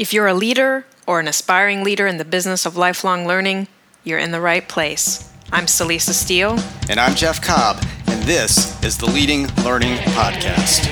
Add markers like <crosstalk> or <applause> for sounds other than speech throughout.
If you're a leader or an aspiring leader in the business of lifelong learning, you're in the right place. I'm Celisa Steele. And I'm Jeff Cobb, and this is the Leading Learning Podcast.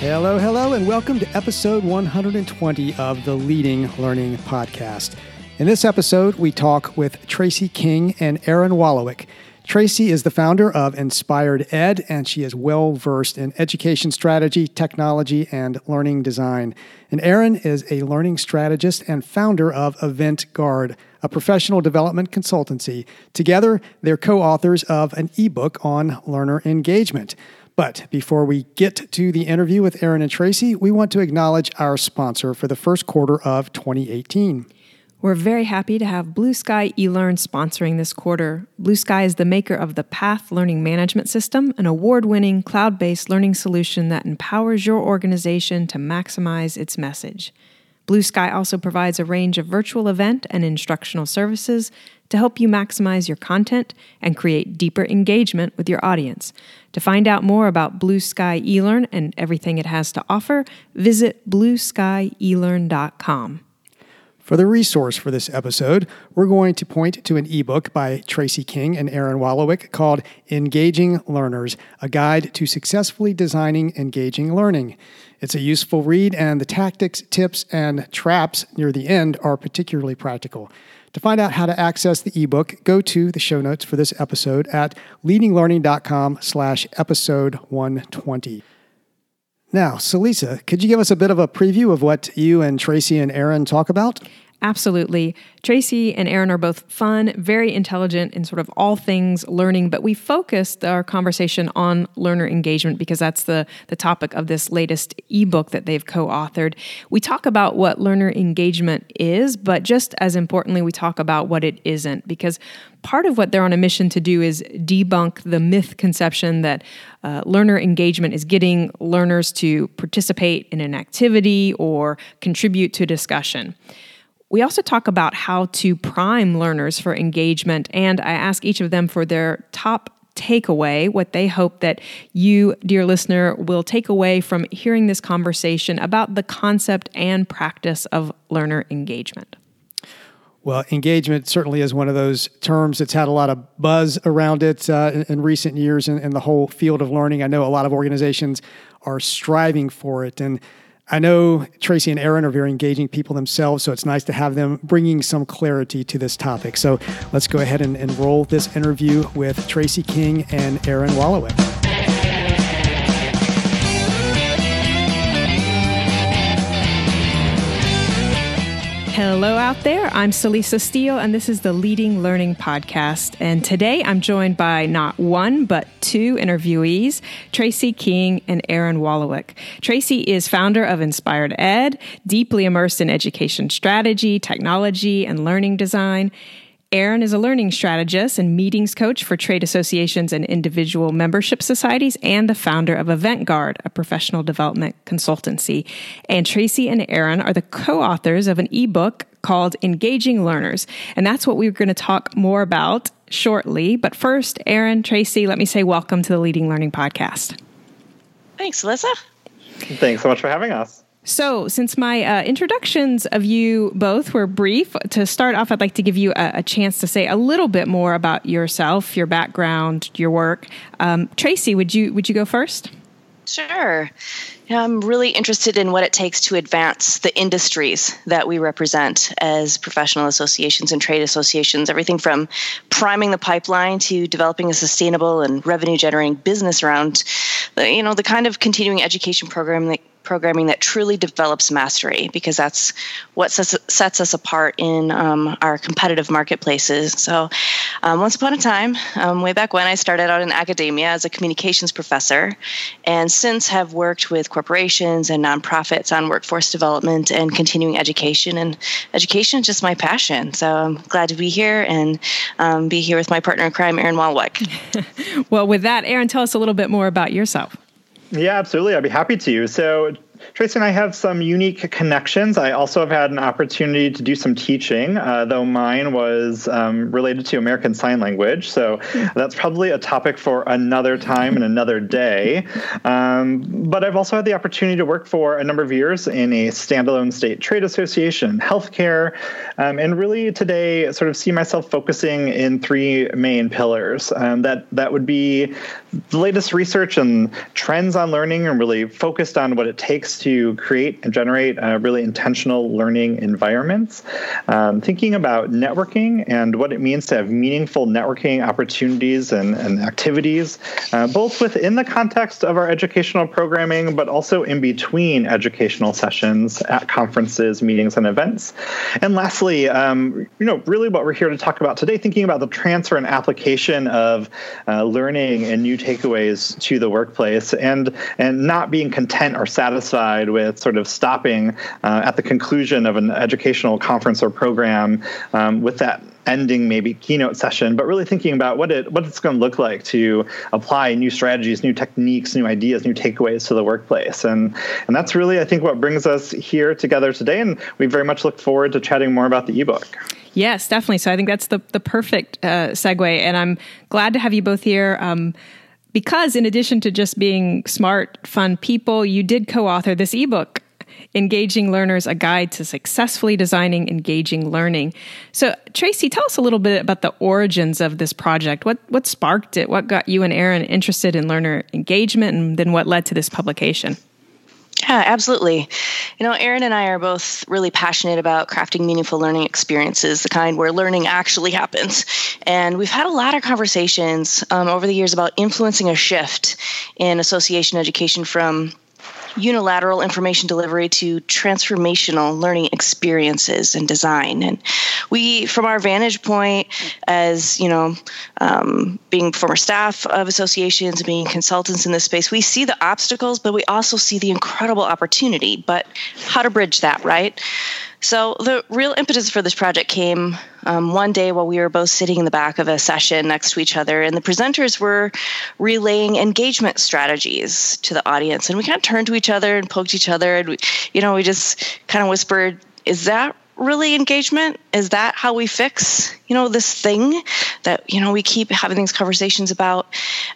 Hello, hello, and welcome to episode 120 of the Leading Learning Podcast. In this episode, we talk with Tracy King and Aaron Wolowiec. Tracy is the founder of InspirEd, and she is well versed in education strategy, technology, and learning design. And Aaron is a learning strategist and founder of Event Garde, a professional development consultancy. Together, they're co authors of an ebook on learner engagement. But before we get to the interview with Aaron and Tracy, we want to acknowledge our sponsor for the first quarter of 2018. We're very happy to have Blue Sky eLearn sponsoring this quarter. Blue Sky is the maker of the Path Learning Management System, an award winning cloud based learning solution that empowers your organization to maximize its message. Blue Sky also provides a range of virtual event and instructional services to help you maximize your content and create deeper engagement with your audience. To find out more about Blue Sky eLearn and everything it has to offer, visit blueskyelearn.com. For the resource for this episode, we're going to point to an ebook by Tracy King and Aaron Wolowiec called Engaging Learners A Guide to Successfully Designing Engaging Learning. It's a useful read, and the tactics, tips, and traps near the end are particularly practical. To find out how to access the ebook, go to the show notes for this episode at leadinglearning.com slash episode 120. Now, Celisa, could you give us a bit of a preview of what you and Tracy and Aaron talk about? Absolutely. Tracy and Aaron are both fun, very intelligent in sort of all things learning, but we focused our conversation on learner engagement because that's the, the topic of this latest ebook that they've co authored. We talk about what learner engagement is, but just as importantly, we talk about what it isn't because part of what they're on a mission to do is debunk the myth conception that uh, learner engagement is getting learners to participate in an activity or contribute to discussion. We also talk about how to prime learners for engagement, and I ask each of them for their top takeaway, what they hope that you, dear listener, will take away from hearing this conversation about the concept and practice of learner engagement. Well, engagement certainly is one of those terms that's had a lot of buzz around it uh, in, in, recent years in, in the whole field of learning. I know a lot of organizations are striving for it. And I know Tracy and Aaron are very engaging people themselves, so it's nice to have them bringing some clarity to this topic. So let's go ahead and, and roll this interview with Tracy King and Aaron Wolowiec. Hello out there. I'm Celisa Steele, and this is the Leading Learning Podcast. And today I'm joined by not one, but two interviewees, Tracy King and Aaron Wolowiec. Tracy is founder of InspirEd, deeply immersed in education strategy, technology, and learning design. Aaron is a learning strategist and meetings coach for trade associations and individual membership societies, and the founder of Event Garde, a professional development consultancy. And Tracy and Aaron are the co authors of an ebook called Engaging Learners. And that's what we're going to talk more about shortly. But first, Aaron, Tracy, let me say welcome to the Leading Learning Podcast. Thanks, Celisa. Thanks so much for having us. So, since my uh, introductions of you both were brief, to start off, I'd like to give you a, a chance to say a little bit more about yourself, your background, your work. Um, Tracy, would you would you go first? Sure. I'm really interested in what it takes to advance the industries that we represent as professional associations and trade associations. Everything from priming the pipeline to developing a sustainable and revenue generating business around, you know, the kind of continuing education program that programming that truly develops mastery because that's what sets, us apart in um, our competitive marketplaces. So, um, once upon a time, um, way back when, I started out in academia as a communications professor, and since have worked with corporations and nonprofits on workforce development and continuing education. And education is just my passion. So, I'm glad to be here and um, be here with my partner in crime, Aaron Wolowiec. <laughs> well, with that, Aaron, tell us a little bit more about yourself. Yeah, absolutely. I'd be happy to. So, Tracy and I have some unique connections. I also have had an opportunity to do some teaching, uh, though mine was um, related to American Sign Language. So that's probably a topic for another time and another day. Um, but I've also had the opportunity to work for a number of years in a standalone state trade association, healthcare, um, and really today sort of see myself focusing in three main pillars. Um, that that would be the latest research and trends on learning, and really focused on what it takes to create and generate uh, really intentional learning environments. Um, thinking about networking and what it means to have meaningful networking opportunities and, and activities, uh, both within the context of our educational programming, but also in between educational sessions at conferences, meetings, and events. And lastly, um, you know, really what we're here to talk about today, thinking about the transfer and application of uh, learning and new takeaways to the workplace, and and not being content or satisfied with sort of stopping uh, at the conclusion of an educational conference or program um, with that ending maybe keynote session, but really thinking about what it what it's going to look like to apply new strategies, new techniques, new ideas, new takeaways to the workplace. And and that's really I think what brings us here together today. And we very much look forward to chatting more about the ebook. Yes, definitely. So I think that's the the perfect uh, segue, and I'm glad to have you both here. Um, because in addition to just being smart, fun people, you did co-author this ebook Engaging Learners, a guide to successfully designing engaging learning. So, Tracy, tell us a little bit about the origins of this project. What, what sparked it? What got you and Aaron interested in learner engagement, and then what led to this publication? Yeah, absolutely. You know, Aaron and I are both really passionate about crafting meaningful learning experiences, the kind where learning actually happens. And we've had a lot of conversations um, over the years about influencing a shift in association education from unilateral information delivery to transformational learning experiences and design. And we, from our vantage point as, you know, um, being former staff of associations, being consultants in this space, we see the obstacles, but we also see the incredible opportunity. But how to bridge that, right? So the real impetus for this project came um, one day while we were both sitting in the back of a session next to each other, and the presenters were relaying engagement strategies to the audience, and we kind of turned to each other and poked each other, and we, you know, we just kind of whispered, "Is that really engagement? Is that how we fix, you know, this thing that, you know, we keep having these conversations about?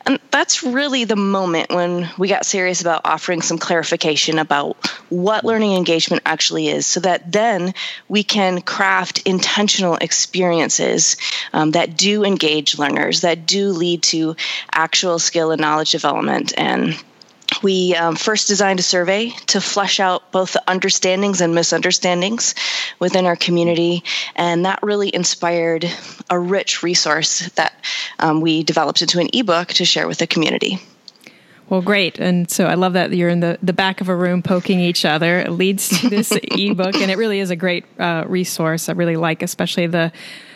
And that's really the moment when we got serious about offering some clarification about what learning engagement actually is so that then we can craft intentional experiences um, that do engage learners, that do lead to actual skill and knowledge development and we um, first designed a survey to flesh out both the understandings and misunderstandings within our community, and that really inspired a rich resource that um, we developed into an ebook to share with the community. Well, great. And so I love that you're in the, the back of a room poking each other. It leads to this <laughs> ebook, and it really is a great uh, resource. I really like, especially the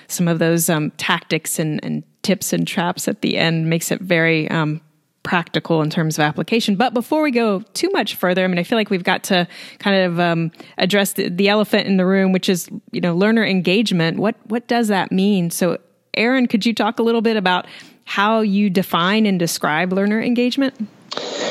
some of those um, tactics and, and, tips and traps at the end makes it very um, practical in terms of application. But before we go too much further, I mean, I feel like we've got to kind of um, address the, the elephant in the room, which is you know learner engagement. What what does that mean? So, Aaron, could you talk a little bit about how you define and describe learner engagement?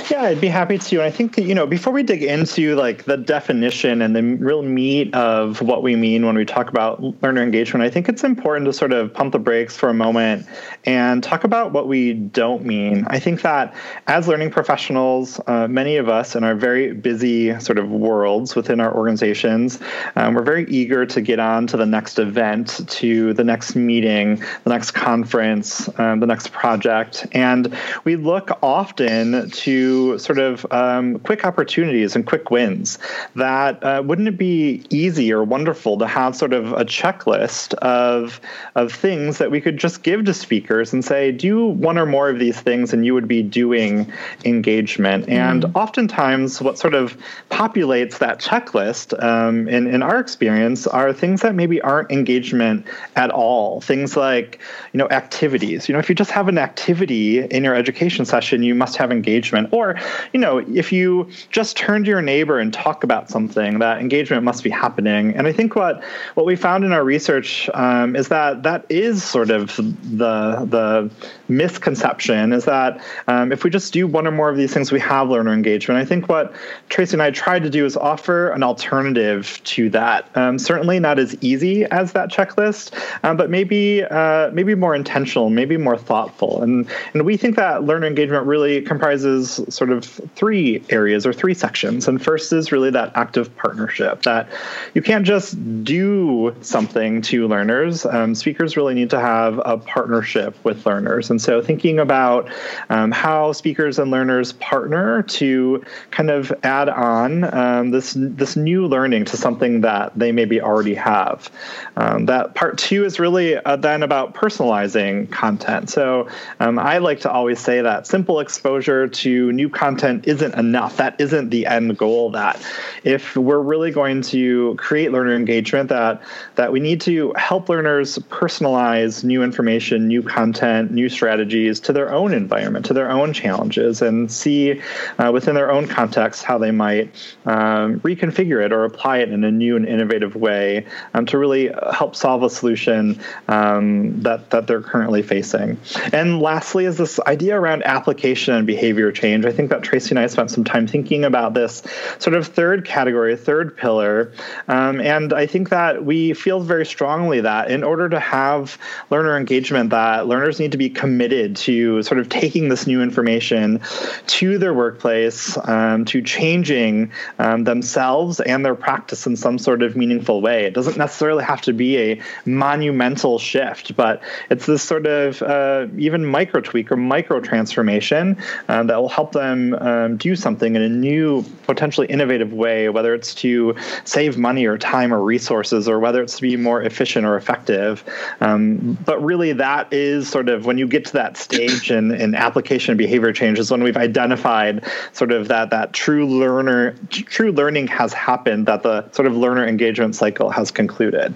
Yeah, I'd be happy to. I think that you know before we dig into like the definition and the real meat of what we mean when we talk about learner engagement, I think it's important to sort of pump the brakes for a moment and talk about what we don't mean. I think that as learning professionals, uh, many of us in our very busy sort of worlds within our organizations, um, we're very eager to get on to the next event, to the next meeting, the next conference, um, the next project, and we look often to sort of um, quick opportunities and quick wins. That uh, wouldn't it be easy or wonderful to have sort of a checklist of of things that we could just give to speakers and say, do one or more of these things, and you would be doing engagement. Mm. And oftentimes, what sort of populates that checklist, um, in in our experience, are things that maybe aren't engagement at all. Things like you know activities. You know, if you just have an activity in your education session, you must have engagement engagement. Or you know, if you just turn to your neighbor and talk about something, that engagement must be happening. And I think what what we found in our research um, is that that is sort of the the misconception is that um, if we just do one or more of these things, we have learner engagement. I think what Tracy and I tried to do is offer an alternative to that. Um, certainly not as easy as that checklist, um, but maybe uh, maybe more intentional, maybe more thoughtful. And and we think that learner engagement really comprises sort of three areas or three sections. And first is really that active partnership that you can't just do something to learners. Um, speakers really need to have a partnership with learners. And so thinking about um, how speakers and learners partner to kind of add on um, this this new learning to something that they maybe already have. Um, that part two is really uh, then about personalizing content. So um, I like to always say that simple exposure to new content isn't enough. That isn't the end goal. That if we're really going to create learner engagement, that that we need to help learners personalize new information, new content, new strategies to their own environment, to their own challenges, and see uh, within their own context how they might um, reconfigure it or apply it in a new and innovative way um, to really help solve a solution um, that that they're currently facing. And lastly, is this idea around application and behavior change. I think that Tracy and I spent some time thinking about this sort of third category, third pillar, um, and I think that we feel very strongly that in order to have learner engagement, that learners need to be committed to sort of taking this new information to their workplace, um, to changing um, themselves and their practice in some sort of meaningful way. It doesn't necessarily have to be a monumental shift, but it's this sort of uh, even micro tweak or micro transformation um, that will help them um, do something in a new, potentially innovative way, whether it's to save money or time or resources, or whether it's to be more efficient or effective. Um, but really, that is sort of when you get to that stage in, in application behavior change is when we've identified sort of that that true learner, true learning has happened, that the sort of learner engagement cycle has concluded.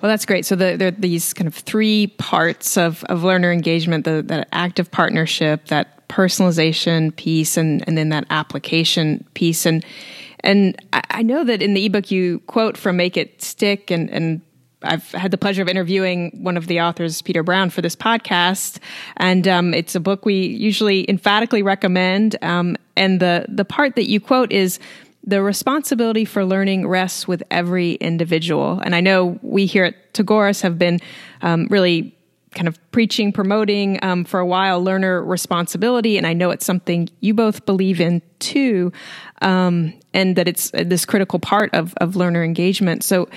Well, that's great. So the, there are these kind of three parts of, of learner engagement: the, active partnership, that personalization piece, and and then that application piece. And and I know that in the ebook you quote from Make It Stick, and and I've had the pleasure of interviewing one of the authors, Peter Brown, for this podcast, and um, it's a book we usually emphatically recommend. Um, and the the part that you quote is the responsibility for learning rests with every individual. And I know we here at Tagoras have been um, really kind of preaching, promoting um, for a while learner responsibility. And I know it's something you both believe in too, um, and that it's this critical part of, of learner engagement. So,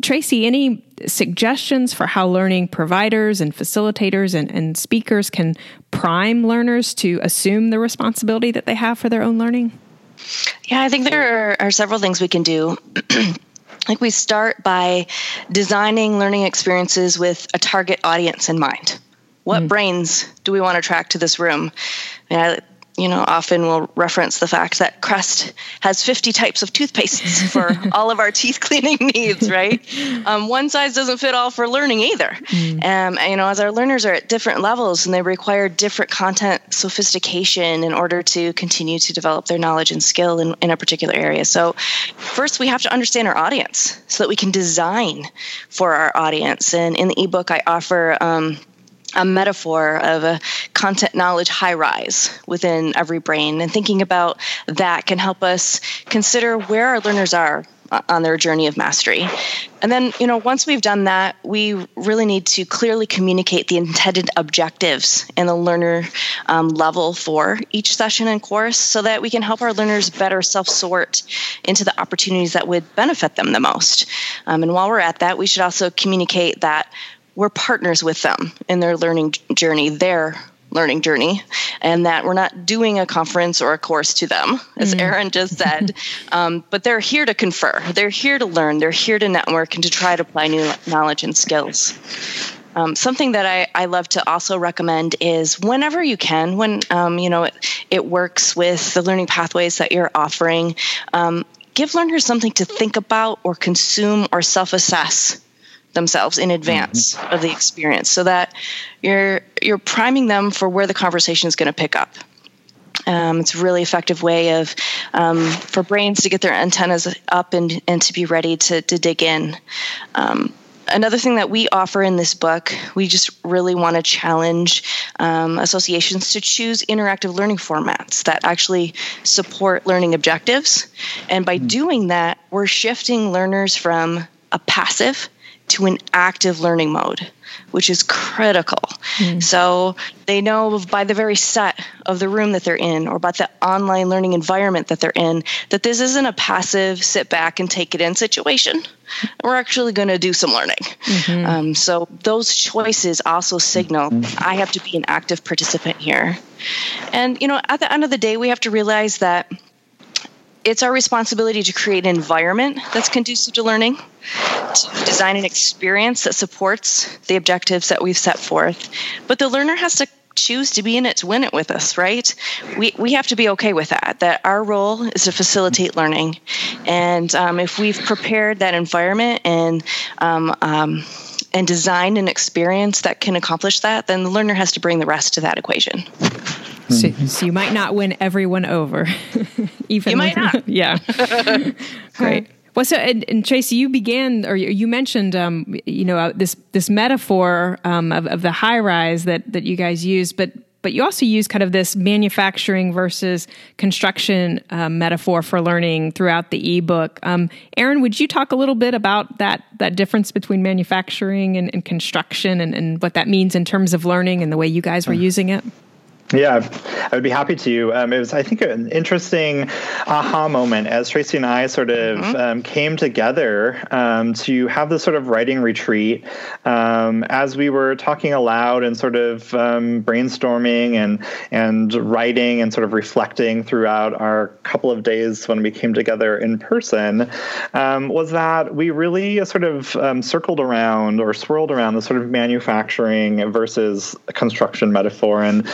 Tracy, any suggestions for how learning providers and facilitators and, and speakers can prime learners to assume the responsibility that they have for their own learning? Yeah, I think there are, are several things we can do. <clears throat> like we start by designing learning experiences with a target audience in mind. What mm. brains do we want to attract to this room? I, mean, I you know, often we'll reference the fact that Crest has 50 types of toothpastes <laughs> for all of our teeth cleaning needs, right? <laughs> Um, one size doesn't fit all for learning either. Mm. Um, you know, as our learners are at different levels and they require different content sophistication in order to continue to develop their knowledge and skill in, in a particular area. So, first, we have to understand our audience so that we can design for our audience. And in the ebook, I offer um, a metaphor of a content knowledge high rise within every brain. And thinking about that can help us consider where our learners are on their journey of mastery. And then, you know, once we've done that, we really need to clearly communicate the intended objectives and the learner um, level for each session and course so that we can help our learners better self sort into the opportunities that would benefit them the most. Um, and while we're at that, we should also communicate that we're partners with them in their learning journey, their learning journey, and that we're not doing a conference or a course to them, as mm. Aaron just said. <laughs> um, but they're here to confer, they're here to learn, they're here to network and to try to apply new knowledge and skills. Um, something that I, I love to also recommend is whenever you can, when um, you know it, it works with the learning pathways that you're offering, um, give learners something to think about or consume or self-assess themselves in advance mm-hmm. of the experience so that you're you're priming them for where the conversation is going to pick up Um, it's a really effective way of um, for brains to get their antennas up and, and to be ready to, to dig in. Um, another thing that we offer in this book, we just really want to challenge um, associations to choose interactive learning formats that actually support learning objectives. And by mm-hmm. doing that, we're shifting learners from a passive to an active learning mode, which is critical. Mm. So they know by the very set of the room that they're in or by the online learning environment that they're in that this isn't a passive sit back and take it in situation. We're actually going to do some learning. Mm-hmm. Um, so those choices also signal I have to be an active participant here. And, you know, at the end of the day, we have to realize that it's our responsibility to create an environment that's conducive to learning, to design an experience that supports the objectives that we've set forth. But the learner has to choose to be in it to win it with us, right? We, we have to be okay with that, that our role is to facilitate learning. And um, if we've prepared that environment and um, um, and designed an experience that can accomplish that, then the learner has to bring the rest to that equation. So, so, you might not win everyone over. <laughs> Even you might not. <laughs> yeah. <laughs> Great. Well, so and, and, Tracy, you began, or you mentioned, um, you know, uh, this this metaphor um, of, of the high rise that that you guys use, but but you also use kind of this manufacturing versus construction um, metaphor for learning throughout the ebook. Um, Aaron, would you talk a little bit about that that difference between manufacturing and, and construction and, and what that means in terms of learning and the way you guys were using it? Yeah, I would be happy to. Um, it was, I think, an interesting aha moment as Tracy and I sort of mm-hmm. um, came together um, to have this sort of writing retreat um, as we were talking aloud and sort of um, brainstorming and and writing and sort of reflecting throughout our couple of days when we came together in person. Um, was that we really sort of circled around or swirled around the sort of manufacturing versus construction metaphor and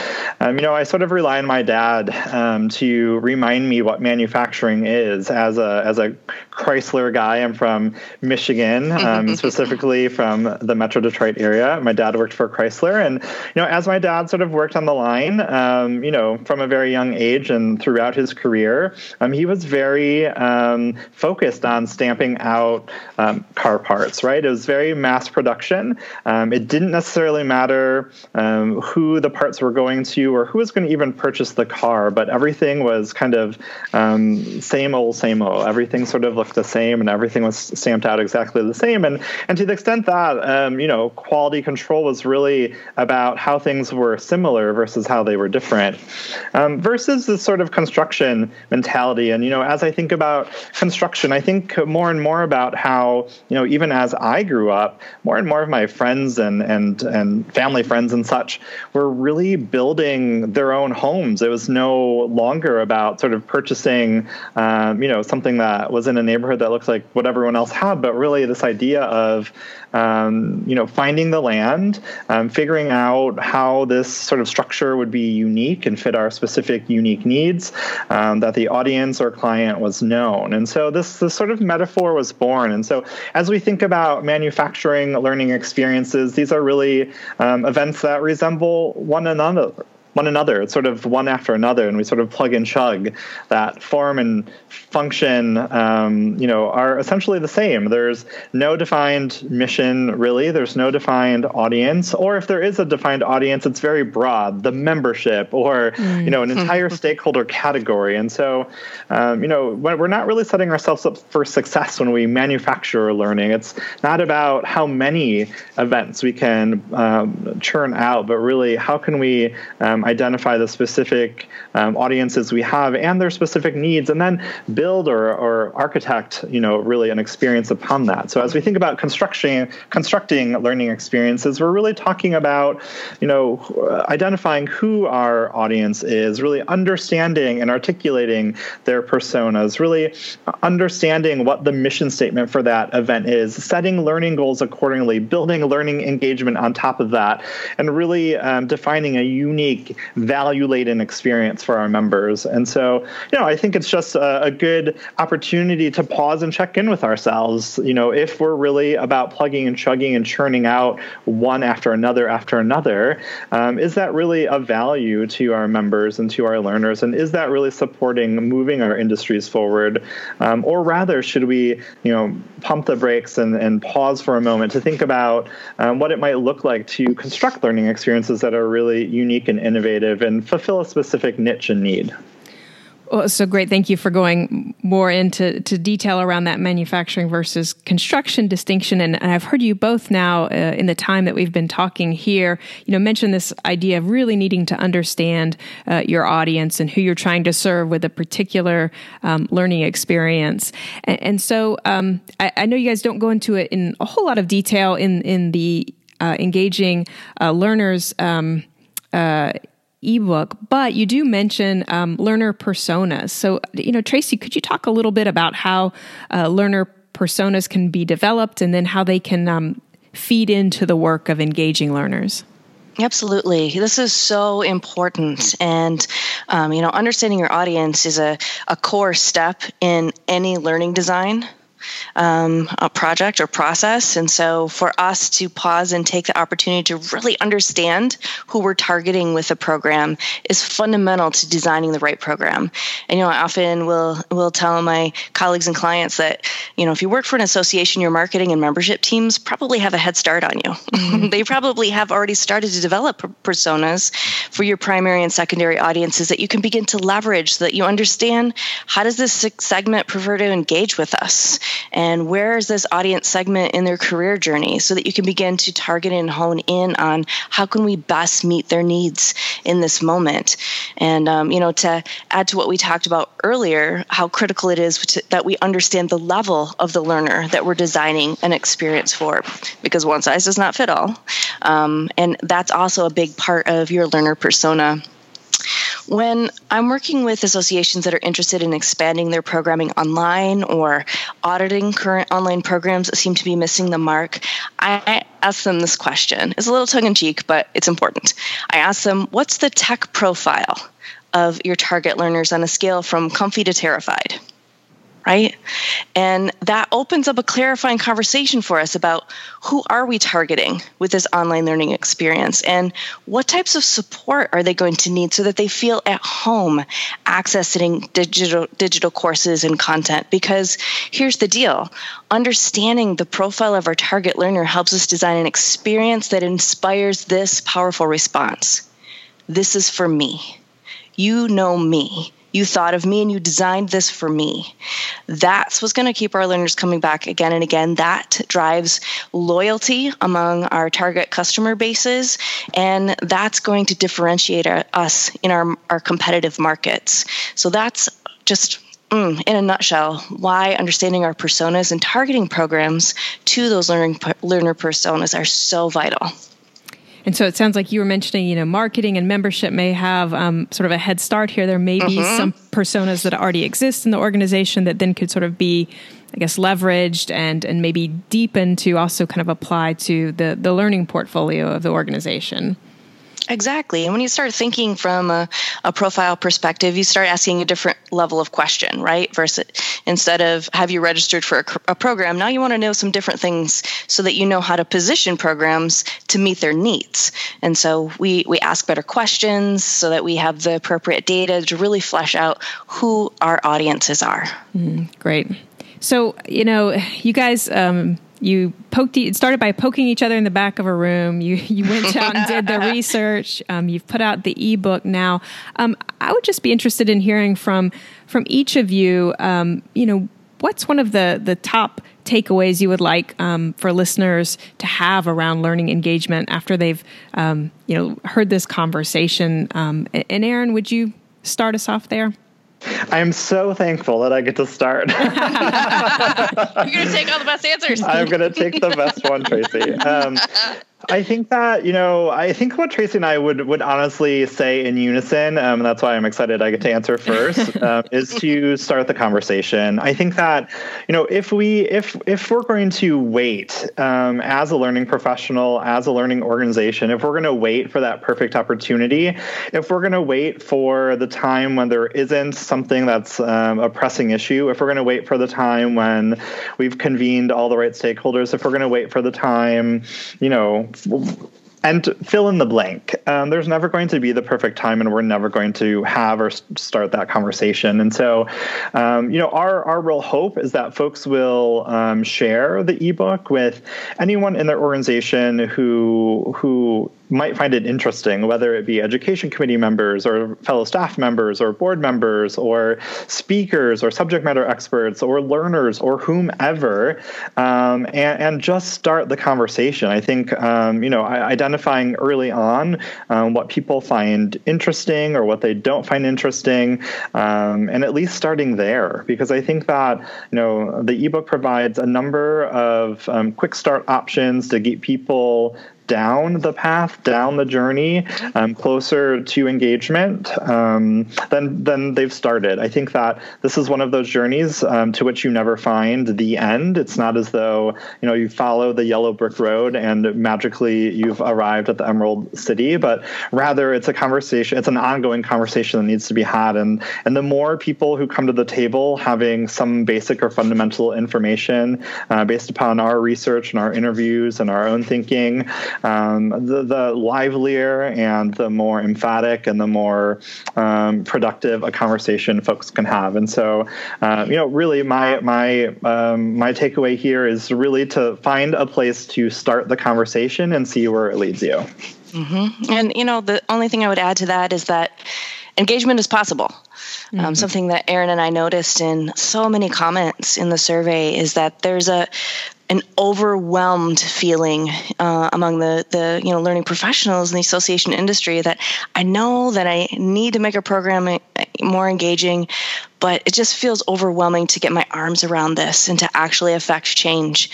um, you know, I sort of rely on my dad um, to remind me what manufacturing is. As a as a Chrysler guy, I'm from Michigan, um, specifically from the Metro Detroit area. My dad worked for Chrysler, and you know, as my dad sort of worked on the line, um, you know, from a very young age and throughout his career, um, he was very um, focused on stamping out car parts. Right, it was very mass production. it didn't necessarily matter who the parts were going to or who was going to even purchase the car, but everything was kind of um, same old, same old. Everything sort of looked the same, and everything was stamped out exactly the same. And and to the extent that um, you know quality control was really about how things were similar versus how they were different, um, versus this sort of construction mentality. And you know, as I think about construction, I think more and more about how you know even as I grew up, more and more of my friends and and and family friends and such were really building their own homes. It was no longer about sort of purchasing, um, you know, something that was in a neighborhood that looks like what everyone else had, but really this idea of, um, you know, finding the land, um, figuring out how this sort of structure would be unique and fit our specific unique needs, um, that the audience or client was known. And so this, this sort of metaphor was born. And so as we think about manufacturing learning experiences, these are really um, events that resemble one another one another. It's sort of one after another, and we sort of plug and chug that form and function. Um, you know, are essentially the same. There's no defined mission really. There's no defined audience, or if there is a defined audience, it's very broad. The membership, or mm. you know, an <laughs> entire stakeholder category. And so, um, you know, we're not really setting ourselves up for success when we manufacture learning. It's not about how many events we can um, churn out, but really how can we um, identify the specific um, audiences we have and their specific needs, and then build or, or architect, you know, really an experience upon that. So as we think about constructing constructing learning experiences, we're really talking about, you know, identifying who our audience is, really understanding and articulating their personas, really understanding what the mission statement for that event is, setting learning goals accordingly, building learning engagement on top of that, and really um, defining a unique unique, value laden experience for our members. And so, you know, I think it's just a, a good opportunity to pause and check in with ourselves. You know, if we're really about plugging and chugging and churning out one after another after another, um, is that really of value to our members and to our learners? And is that really supporting moving our industries forward? Um, or rather, should we, you know, pump the brakes and, and pause for a moment to think about um, what it might look like to construct learning experiences that are really unique and innovative and fulfill a specific niche and need? Well, so great. Thank you for going more into to detail around that manufacturing versus construction distinction. And, and I've heard you both now uh, in the time that we've been talking here, you know, mention this idea of really needing to understand uh, your audience and who you're trying to serve with a particular um, learning experience. And, and so um, I, I, know you guys don't go into it in a whole lot of detail in in the uh, engaging uh, learners. Um, uh, ebook, but you do mention um, learner personas. So, you know, Tracy, could you talk a little bit about how uh, learner personas can be developed and then how they can um, feed into the work of engaging learners? Absolutely. This is so important. And, um, you know, understanding your audience is a, a core step in any learning design um, a project or process. And so for us to pause and take the opportunity to really understand who we're targeting with a program is fundamental to designing the right program. And you know, I often will will tell my colleagues and clients that you know if you work for an association, your marketing and membership teams probably have a head start on you. Mm-hmm. <laughs> they probably have already started to develop personas for your primary and secondary audiences that you can begin to leverage so that you understand how does this segment prefer to engage with us and where is this audience segment in their career journey? So that you can begin to target and hone in on how can we best meet their needs in this moment. And um, you know to add to what we talked about earlier how critical it is to, that we understand the level of the learner that we're designing an experience for. Because one size does not fit all. Um, and that's also a big part of your learner persona when I'm working with associations that are interested in expanding their programming online or auditing current online programs that seem to be missing the mark, I ask them this question. It's a little tongue in cheek, but it's important. I ask them, What's the tech profile of your target learners on a scale from comfy to terrified? Right? And that opens up a clarifying conversation for us about who are we targeting with this online learning experience? And what types of support are they going to need so that they feel at home accessing digital digital courses and content? Because here's the deal. Understanding the profile of our target learner helps us design an experience that inspires this powerful response. This is for me. You know me you thought of me and you designed this for me. That's what's going to keep our learners coming back again and again. That drives loyalty among our target customer bases, and that's going to differentiate us in our, our competitive markets. So that's just Mm, in a nutshell, why understanding our personas and targeting programs to those learning learner personas are so vital. And so it sounds like you were mentioning, you know, marketing and membership may have um, sort of a head start here. There may be mm-hmm. some personas that already exist in the organization that then could sort of be, I guess, leveraged and and maybe deepened to also kind of apply to the the learning portfolio of the organization. Exactly. And when you start thinking from a, a, profile perspective, you start asking a different level of question, right? Versus instead of have you registered for a, a, program, now you want to know some different things so that you know how to position programs to meet their needs. And so we, we ask better questions so that we have the appropriate data to really flesh out who our audiences are. Mm, great. So, you know, you guys, um, you poked it started by poking each other in the back of a room. You you went out and did the <laughs> research. Um, you've put out the ebook now. Um, i would just be interested in hearing from from each of you um, you know what's one of the the top takeaways you would like um, for listeners to have around learning engagement after they've um, you know heard this conversation? Um, and aaron would you start us off there I'm so thankful that I get to start. <laughs> You're going to take all the best answers. I'm going to take the best one, Tracy. Um, <laughs> I think that you know, I think what Tracy and I would would honestly say in unison, um, and that's why I'm excited I get to answer first, <laughs> um, is to start the conversation. I think that you know, if we if if we're going to wait um, as a learning professional, as a learning organization, if we're going to wait for that perfect opportunity, if we're going to wait for the time when there isn't something that's um, a pressing issue, if we're going to wait for the time when we've convened all the right stakeholders, if we're going to wait for the time, you know and fill in the blank. Um, there's never going to be the perfect time, and we're never going to have or start that conversation. And so, um, you know, our our real hope is that folks will um, share the ebook with anyone in their organization who who might find it interesting, whether it be education committee members or fellow staff members or board members or speakers or subject matter experts or learners or whomever, um, and, and, just start the conversation. I think, um, you know, identifying early on um, what people find interesting or what they don't find interesting, um, and at least starting there, because I think that, you know, the ebook provides a number of um, quick start options to get people down the path, down the journey, um, closer to engagement um, than they've started. I think that this is one of those journeys um, to which you never find the end. It's not as though you know you follow the yellow brick road and magically you've arrived at the Emerald City, but rather it's a conversation. It's an ongoing conversation that needs to be had, and and the more people who come to the table having some basic or fundamental information uh, based upon our research and our interviews and our own thinking um, the, the, livelier and the more emphatic and the more um, productive a conversation folks can have. And so, uh, you know, really, my my um, my takeaway here is really to find a place to start the conversation and see where it leads you. Mm-hmm. And you know, the only thing I would add to that is that engagement is possible. Um, mm-hmm. Um, something that Aaron and I noticed in so many comments in the survey is that there's a an overwhelmed feeling uh, among the the you know learning professionals in the association industry that I know that I need to make a program uh, more engaging, but it just feels overwhelming to get my arms around this and to actually affect change.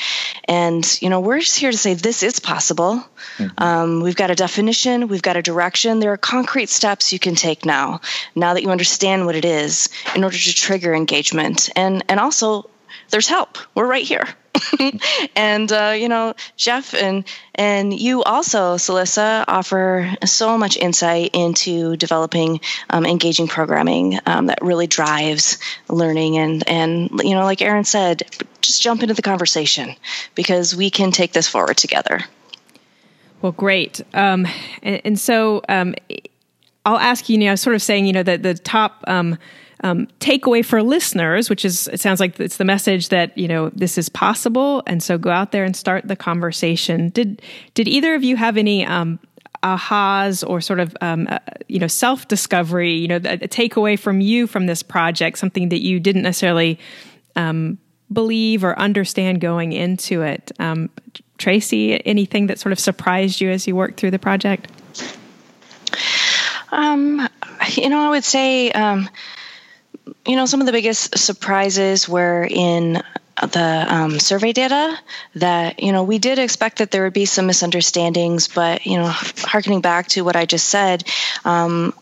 And you know we're just here to say this is possible. Mm-hmm. Um, we've got a definition, we've got a direction. There are concrete steps you can take now. Now that you understand what it is, in order to trigger engagement, and and also there's help. We're right here. <laughs> and uh, you know, Jeff and and you also, Celisa, offer so much insight into developing um, engaging programming um, that really drives learning. And and you know, like Aaron said, just jump into the conversation because we can take this forward together. Well, great. Um, and, and, so um, I'll ask you, you know, sort of saying, you know, that the top um, takeaway for listeners, which is it sounds like it's the message that you know this is possible, and so go out there and start the conversation. Did did either of you have any um, ahas or sort of um, uh, you know self discovery? You know, a, takeaway from you from this project, something that you didn't necessarily um, believe or understand going into it. Um, Tracy, anything that sort of surprised you as you worked through the project? Um, you know, I would say um, you know, some of the biggest surprises were in the um, survey data that you know we did expect that there would be some misunderstandings but you know harkening back to what i just said um,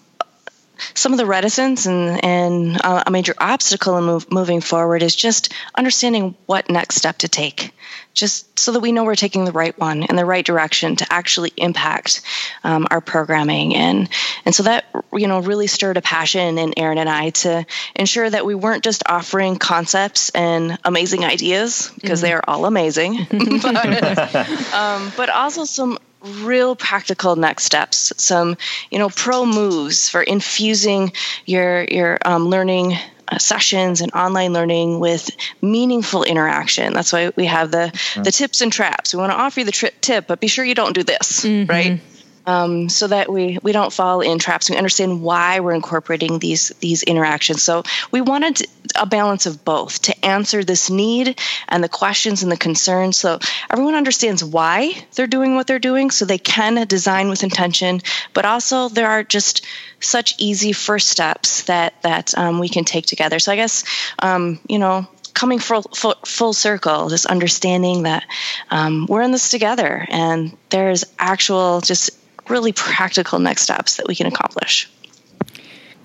some of the reticence and, and uh, a major obstacle in move, moving forward is just understanding what next step to take. Just so that we know we're taking the right one in the right direction to actually impact um, our programming. And and so that you know really stirred a passion in Aaron and I to ensure that we weren't just offering concepts and amazing ideas because mm-hmm. they are all amazing. <laughs> But, um, but also some real practical next steps some you know pro moves for infusing your your um, learning uh, sessions and online learning with meaningful interaction. That's why we have the the tips and traps. We want to offer you the tri- tip, but be sure you don't do this, mm-hmm. right? Um, so that we we don't fall in traps. We understand why we're incorporating these these interactions. So we wanted a balance of both to answer this need and the questions and the concerns, so everyone understands why they're doing what they're doing, so they can design with intention. But also there are just such easy first steps that that um, we can take together. So I guess um, you know coming full, full, full circle, just understanding that um, we're in this together and there's actual, just really practical next steps that we can accomplish.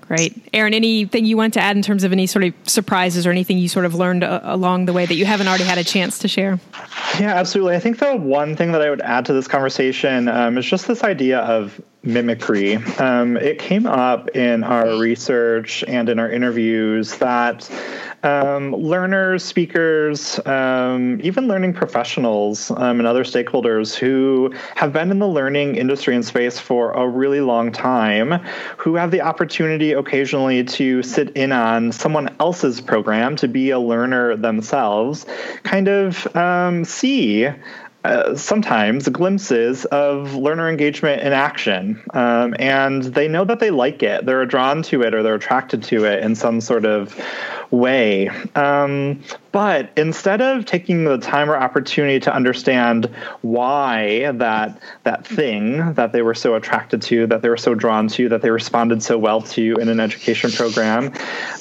Great. Aaron, anything you want to add in terms of any sort of surprises or anything you sort of learned uh, along the way that you haven't already had a chance to share? Yeah, absolutely. I think the one thing that I would add to this conversation um, is just this idea of mimicry. Um, it came up in our research and in our interviews that um, learners, speakers, um, even learning professionals um, and other stakeholders who have been in the learning industry and space for a really long time, who have the opportunity occasionally to sit in on someone else's program to be a learner themselves, kind of um, see uh, sometimes glimpses of learner engagement in action. Um, and they know that they like it. They're drawn to it or they're attracted to it in some sort of way. Um, but instead of taking the time or opportunity to understand why that that thing that they were so attracted to, that they were so drawn to, that they responded so well to in an education program,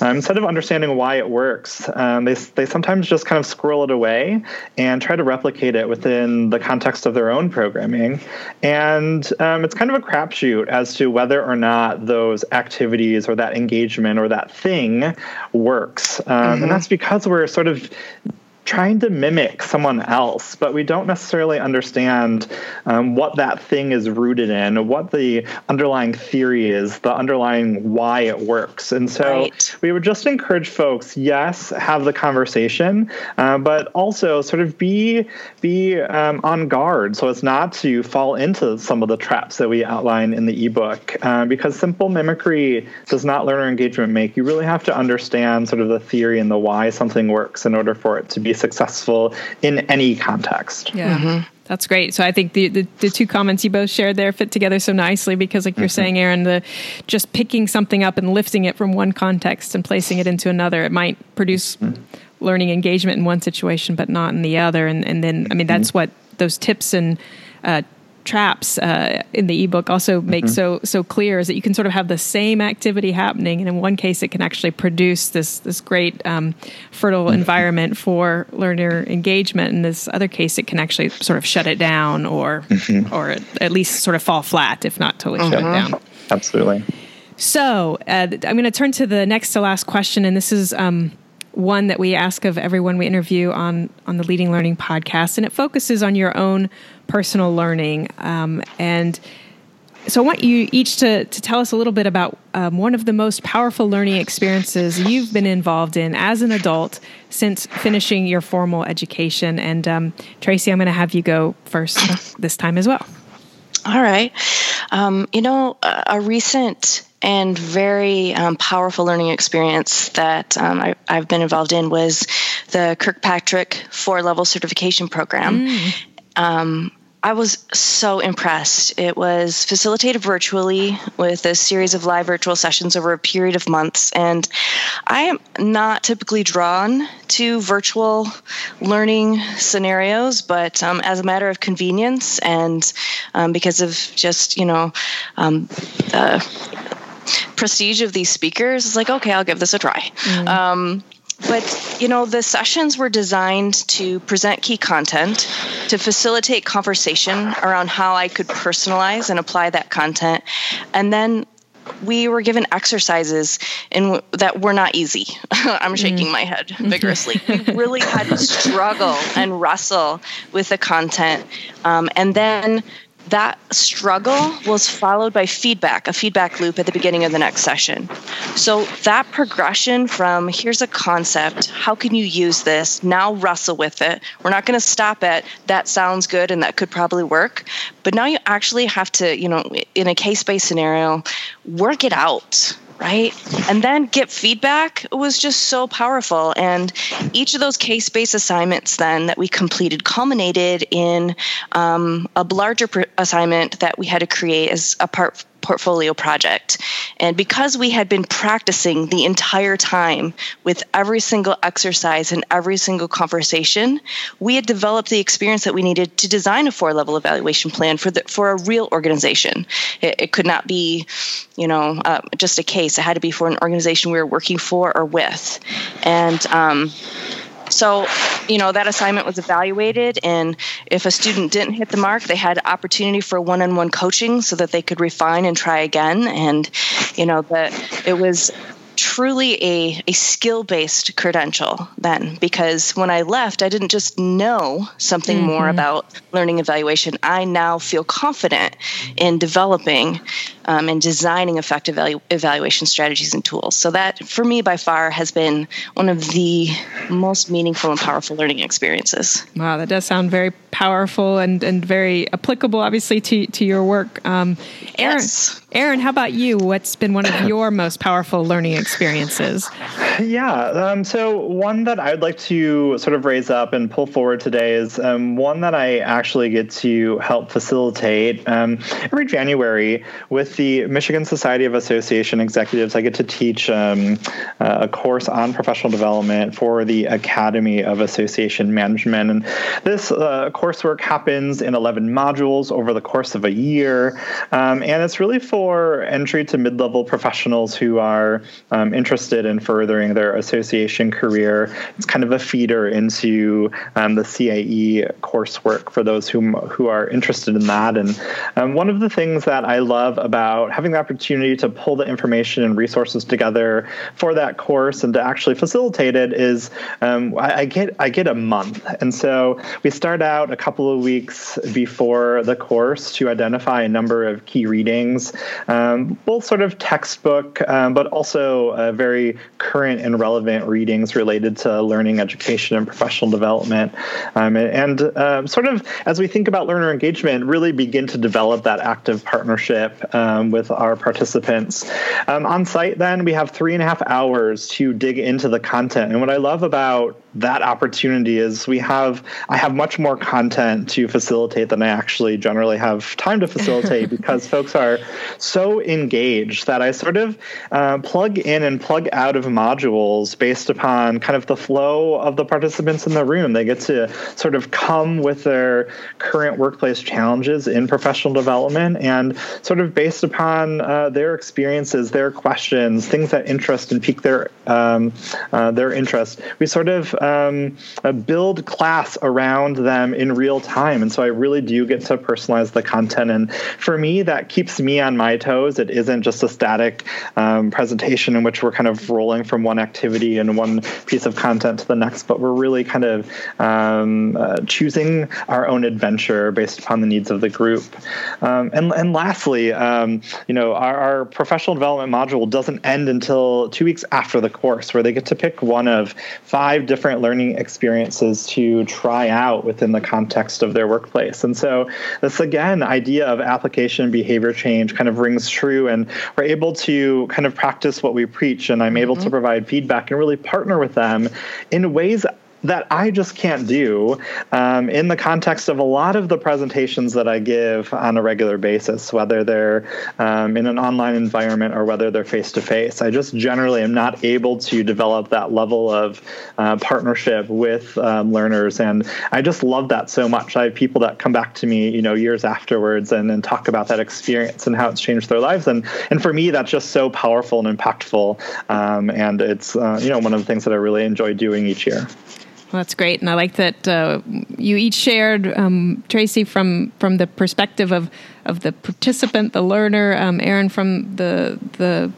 um, instead of understanding why it works, um, they they sometimes just kind of squirrel it away and try to replicate it within the context of their own programming, and um, it's kind of a crapshoot as to whether or not those activities or that engagement or that thing works, um, mm-hmm. and that's because we're sort of of trying to mimic someone else, but we don't necessarily understand um, what that thing is rooted in, what the underlying theory is, the underlying why it works. And so right. we would just encourage folks, yes, have the conversation, uh, but also sort of be be um, on guard so as not to fall into some of the traps that we outline in the ebook, uh, because simple mimicry does not learner engagement make. You really have to understand sort of the theory and the why something works in order for it to be successful in any context. Yeah. Mm-hmm. That's great. So I think the, the, the, two comments you both shared there fit together so nicely because, like you're mm-hmm. saying, Aaron, the just picking something up and lifting it from one context and placing it into another, it might produce mm-hmm. learning engagement in one situation, but not in the other. And and then I mean that's mm-hmm. what those tips and uh, traps uh, in the ebook also make mm-hmm. so so clear is that you can sort of have the same activity happening, and in one case, it can actually produce this this great um, fertile mm-hmm. environment for learner engagement. In this other case, it can actually sort of shut it down, or mm-hmm. or at least sort of fall flat, if not totally shut it mm-hmm. down. Absolutely. So uh, I'm going to turn to the next to last question, and this is. Um, one that we ask of everyone we interview on on the Leading Learning podcast, and it focuses on your own personal learning. Um, and so I want you each to, to tell us a little bit about um, one of the most powerful learning experiences you've been involved in as an adult since finishing your formal education. And um, Tracy, I'm going to have you go first this time as well. All right. Um, you know, a recent and very um, powerful learning experience that um, I, have been involved in was the Kirkpatrick four level certification program. Mm. Um, I was so impressed. It was facilitated virtually with a series of live virtual sessions over a period of months. And I am not typically drawn to virtual learning scenarios, but um, as a matter of convenience and um, because of just, you know, um, the prestige of these speakers, it's like, okay, I'll give this a try. Mm. But, you know, the sessions were designed to present key content, to facilitate conversation around how I could personalize and apply that content. And then we were given exercises in that were not easy. <laughs> I'm shaking my head vigorously. <laughs> we really had to struggle and wrestle with the content, um, and then that struggle was followed by feedback, a feedback loop at the beginning of the next session. So that progression from here's a concept, how can you use this? Now wrestle with it. We're not going to stop at that sounds good and that could probably work. But now you actually have to, you know, in a case based scenario, work it out right? And then get feedback was just so powerful. And each of those case based assignments then that we completed culminated in um, a larger assignment that we had to create as a part portfolio project. And because we had been practicing the entire time with every single exercise and every single conversation, we had developed the experience that we needed to design a four level evaluation plan for the, for a real organization. It, it could not be, you know, uh, just a case. It had to be for an organization we were working for or with. And um, So, you know, that assignment was evaluated, and if a student didn't hit the mark, they had opportunity for one on one coaching so that they could refine and try again. And, you know, that it was truly a, a skill based credential then because when I left, I didn't just know something mm-hmm. more about learning evaluation. I now feel confident in developing um, and designing effective evalu- evaluation strategies and tools. So, that for me by far has been one of the most meaningful and powerful learning experiences. Wow, that does sound very powerful and, and very applicable, obviously, to, to your work. Um, Aaron, yes. Aaron, how about you? What's been one of <coughs> your most powerful learning experiences? Yeah, um, so one that I'd like to sort of raise up and pull forward today is um, one that I actually get to help facilitate um, every January with the Michigan Society of Association Executives. I get to teach um, uh, a course on professional development for the Academy of Association Management. And this uh, coursework happens in 11 modules over the course of a year. Um, and it's really for entry to mid level professionals who are um, interested in furthering their association career. It's kind of a feeder into um, the CAE coursework for those who, who are interested in that. And um, one of the things that I love about having the opportunity to pull the information and resources together for that course and to actually facilitate it is um, I, I get I get a month. And so we start out a couple of weeks before the course to identify a number of key readings, um, both sort of textbook, um, but also uh, very current and relevant readings related to learning, education, and professional development. Um, and um, sort of as we think about learner engagement, really begin to develop that active partnership um, with our participants. Um, on site, then, we have three and a half hours to dig into the content. And what I love about that opportunity is we have I have much more content to facilitate than I actually generally have time to facilitate <laughs> because folks are so engaged that I sort of uh, plug in and plug out of modules based upon kind of the flow of the participants in the room. They get to sort of come with their current workplace challenges in professional development and sort of based upon uh, their experiences, their questions, things that interest and pique their um, uh, their interest. We sort of um, uh, build class around them in real time. And so I really do get to personalize the content. And for me, that keeps me on my toes. It isn't just a static um, presentation in which we're kind of rolling from one activity and one piece of content to the next, but we're really kind of um, uh, choosing our own adventure based upon the needs of the group. Um, and, and lastly, um, you know, our, our professional development module doesn't end until two weeks after the course, where they get to pick one of five different different learning experiences to try out within the context of their workplace. And so this again idea of application behavior change kind of rings true and we're able to kind of practice what we preach and I'm able mm-hmm. to provide feedback and really partner with them in ways that I just can't do um, in the context of a lot of the presentations that I give on a regular basis, whether they're um, in an online environment or whether they're face to face. I just generally am not able to develop that level of uh, partnership with um, learners, and I just love that so much. I have people that come back to me, you know, years afterwards and, and talk about that experience and how it's changed their lives, and and for me, that's just so powerful and impactful, um, and it's uh, you know one of the things that I really enjoy doing each year. Well, that's great, and I like that uh, you each shared um, Tracy from from the perspective of of the participant, the learner. Um, Aaron from the the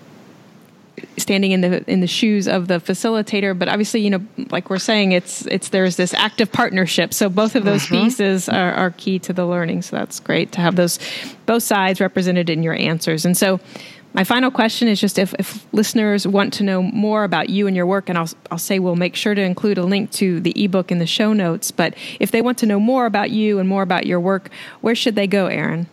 standing in the in the shoes of the facilitator but obviously you know like we're saying it's it's there's this active partnership so both of those mm-hmm. pieces are, are key to the learning so that's great to have those both sides represented in your answers and so my final question is just if, if listeners want to know more about you and your work, and I'll, I'll say we'll make sure to include a link to the ebook in the show notes, but if they want to know more about you and more about your work, where should they go, Aaron?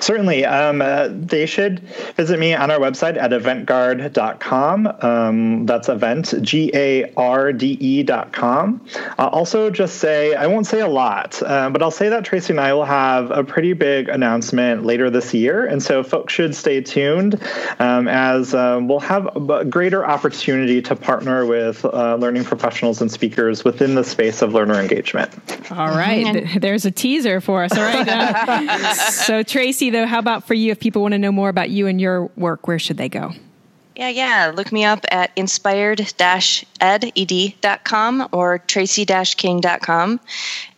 Certainly. Um, uh, they should visit me on our website at eventgarde.com. Um, that's event, G A R D E.com. I'll also just say, I won't say a lot, uh, but I'll say that Tracy and I will have a pretty big announcement later this year. And so folks should stay tuned um, as um, we'll have a greater opportunity to partner with uh, learning professionals and speakers within the space of learner engagement. All right. There's a teaser for us. All right. Uh, <laughs> so, Tracy, though, how about for you? If people want to know more about you and your work, where should they go? Yeah, yeah. Look me up at inspired-ed.com or tracy-king.com.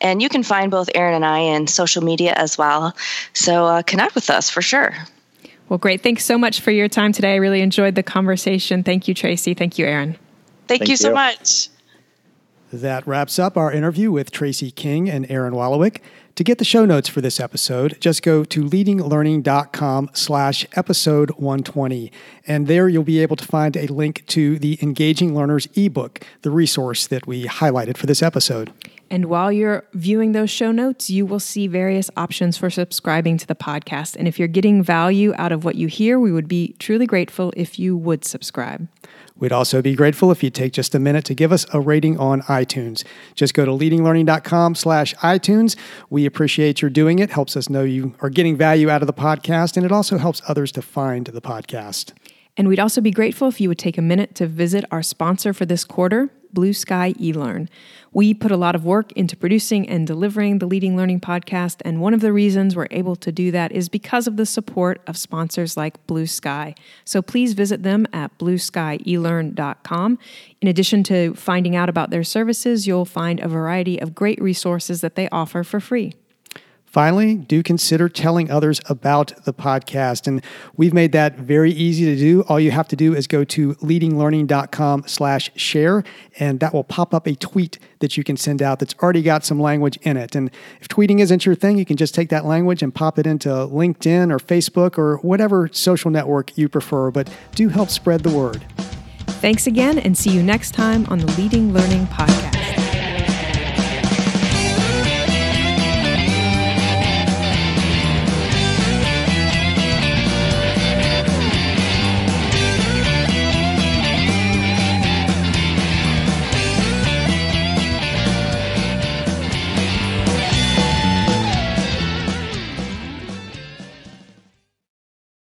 And you can find both Aaron and I in social media as well. So uh, connect with us for sure. Well, great. Thanks so much for your time today. I really enjoyed the conversation. Thank you, Tracy. Thank you, Aaron. Thank, Thank you so much. That wraps up our interview with Tracy King and Aaron Wolowiec. To get the show notes for this episode, just go to leadinglearning.com slash episode 120. And there you'll be able to find a link to the Engaging Learners ebook, the resource that we highlighted for this episode. And while you're viewing those show notes, you will see various options for subscribing to the podcast. And if you're getting value out of what you hear, we would be truly grateful if you would subscribe. We'd also be grateful if you'd take just a minute to give us a rating on iTunes. Just go to leadinglearning.com slash iTunes. We appreciate your doing it. Helps us know you are getting value out of the podcast, and it also helps others to find the podcast. And we'd also be grateful if you would take a minute to visit our sponsor for this quarter, Blue Sky eLearn. We put a lot of work into producing and delivering the Leading Learning podcast, and one of the reasons we're able to do that is because of the support of sponsors like Blue Sky. So please visit them at blueskyelearn.com. In addition to finding out about their services, you'll find a variety of great resources that they offer for free. Finally, do consider telling others about the podcast. And we've made that very easy to do. All you have to do is go to leadinglearning.com slash share, and that will pop up a tweet that you can send out that's already got some language in it. And if tweeting isn't your thing, you can just take that language and pop it into LinkedIn or Facebook or whatever social network you prefer. But do help spread the word. Thanks again, and see you next time on the Leading Learning Podcast.